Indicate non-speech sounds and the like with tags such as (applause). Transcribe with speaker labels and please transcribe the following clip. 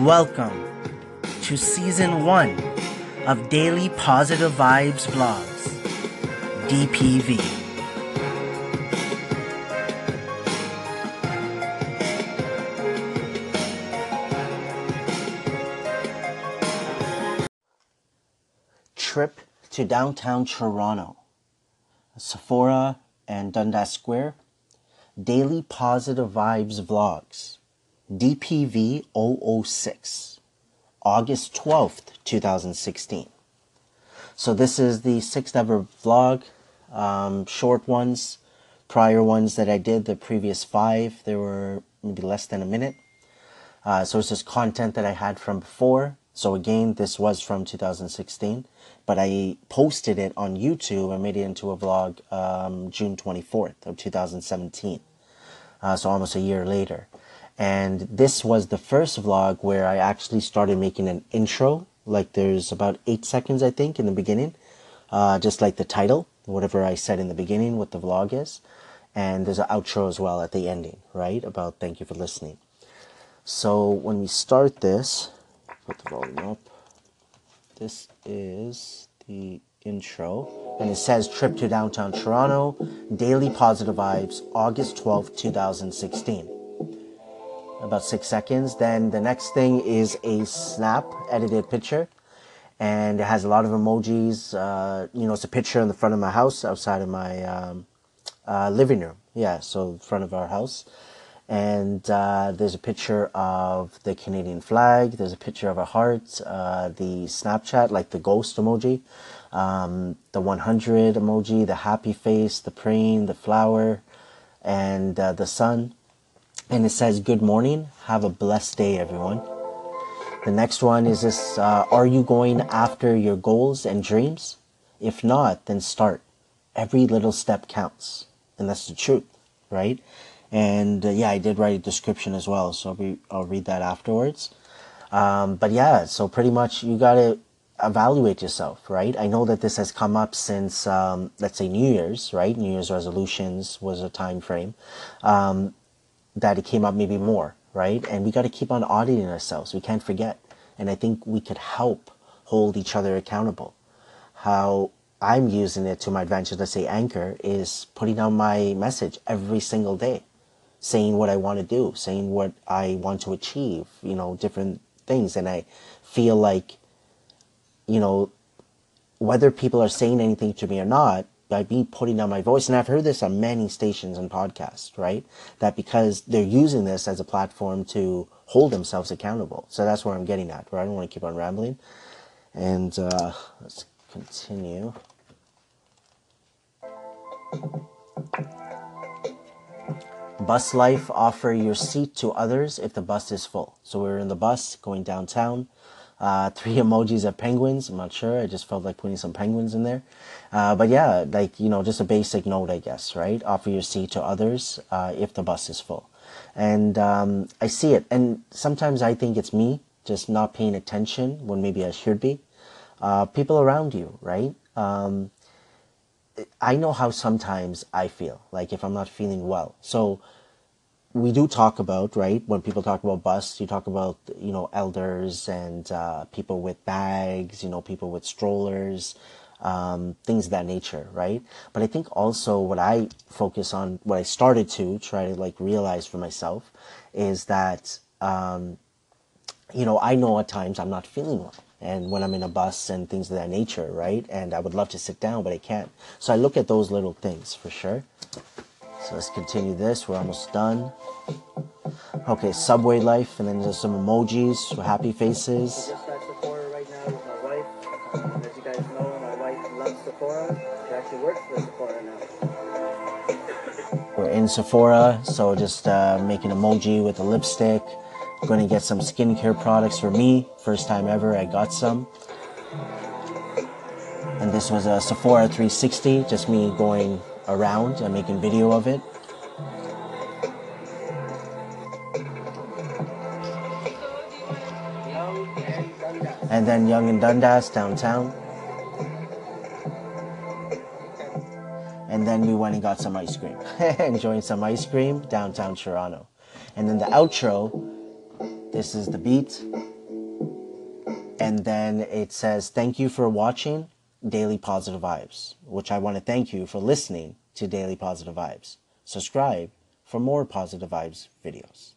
Speaker 1: Welcome to season one of Daily Positive Vibes Vlogs, DPV. Trip to downtown Toronto, Sephora and Dundas Square, Daily Positive Vibes Vlogs, DPV 006, August 12th, 2016. So this is the sixth ever vlog, um, short ones, prior ones that I did, the previous five, they were maybe less than a minute. Uh, so it's just content that I had from before. So again, this was from 2016, but I posted it on YouTube and made it into a vlog um, June 24th of 2017. Uh, so almost a year later. And this was the first vlog where I actually started making an intro. Like there's about eight seconds, I think, in the beginning. Uh, just like the title, whatever I said in the beginning, what the vlog is. And there's an outro as well at the ending, right? About thank you for listening. So when we start this, put the volume up. This is the intro. And it says Trip to Downtown Toronto, Daily Positive Vibes, August 12th, 2016 about six seconds. Then the next thing is a snap edited picture, and it has a lot of emojis. Uh, you know, it's a picture in the front of my house, outside of my um, uh, living room. Yeah, so front of our house. And uh, there's a picture of the Canadian flag. There's a picture of a heart. Uh, the Snapchat, like the ghost emoji, um, the 100 emoji, the happy face, the praying, the flower, and uh, the sun and it says, Good morning. Have a blessed day, everyone. The next one is this uh, Are you going after your goals and dreams? If not, then start. Every little step counts. And that's the truth, right? And uh, yeah, I did write a description as well, so I'll, be, I'll read that afterwards. Um, but yeah, so pretty much you got to evaluate yourself, right? I know that this has come up since, um, let's say, New Year's, right? New Year's resolutions was a time frame. Um, that it came up maybe more, right? And we got to keep on auditing ourselves. We can't forget. And I think we could help hold each other accountable. How I'm using it to my advantage, let's say Anchor, is putting out my message every single day, saying what I want to do, saying what I want to achieve, you know, different things. And I feel like, you know, whether people are saying anything to me or not, by me putting down my voice, and I've heard this on many stations and podcasts, right? That because they're using this as a platform to hold themselves accountable. So that's where I'm getting at, where I don't want to keep on rambling. And uh, let's continue. Bus life offer your seat to others if the bus is full. So we're in the bus going downtown. Uh, three (laughs) emojis of penguins. I'm not sure. I just felt like putting some penguins in there. Uh, but yeah, like, you know, just a basic note, I guess, right? Offer your seat to others uh, if the bus is full. And um, I see it. And sometimes I think it's me just not paying attention when maybe I should be. Uh, people around you, right? Um, I know how sometimes I feel, like if I'm not feeling well. So, we do talk about right when people talk about bus you talk about you know elders and uh, people with bags you know people with strollers um, things of that nature right? But i think also what i focus on what i started to try to like realize for myself is that um, you know i know at times i'm not feeling well and when i'm in a bus and things of that nature right? And i would love to sit down but i can't. So i look at those little things for sure so let's continue this. We're almost done. Okay, Subway Life, and then there's some emojis, happy faces.
Speaker 2: Just at Sephora right now with my wife. As you guys know, my wife loves Sephora. She actually works for Sephora now.
Speaker 1: We're in Sephora, so just uh, make an emoji with a lipstick. I'm going to get some skincare products for me. First time ever, I got some. And this was a Sephora 360, just me going around I'm making video of it. And then Yonge and Dundas downtown. And then we went and got some ice cream. (laughs) Enjoying some ice cream downtown Toronto. And then the outro, This is the beat. And then it says, Thank you for watching Daily Positive Vibes, which I want to thank you for listening to Daily Positive Vibes. Subscribe for more Positive Vibes videos.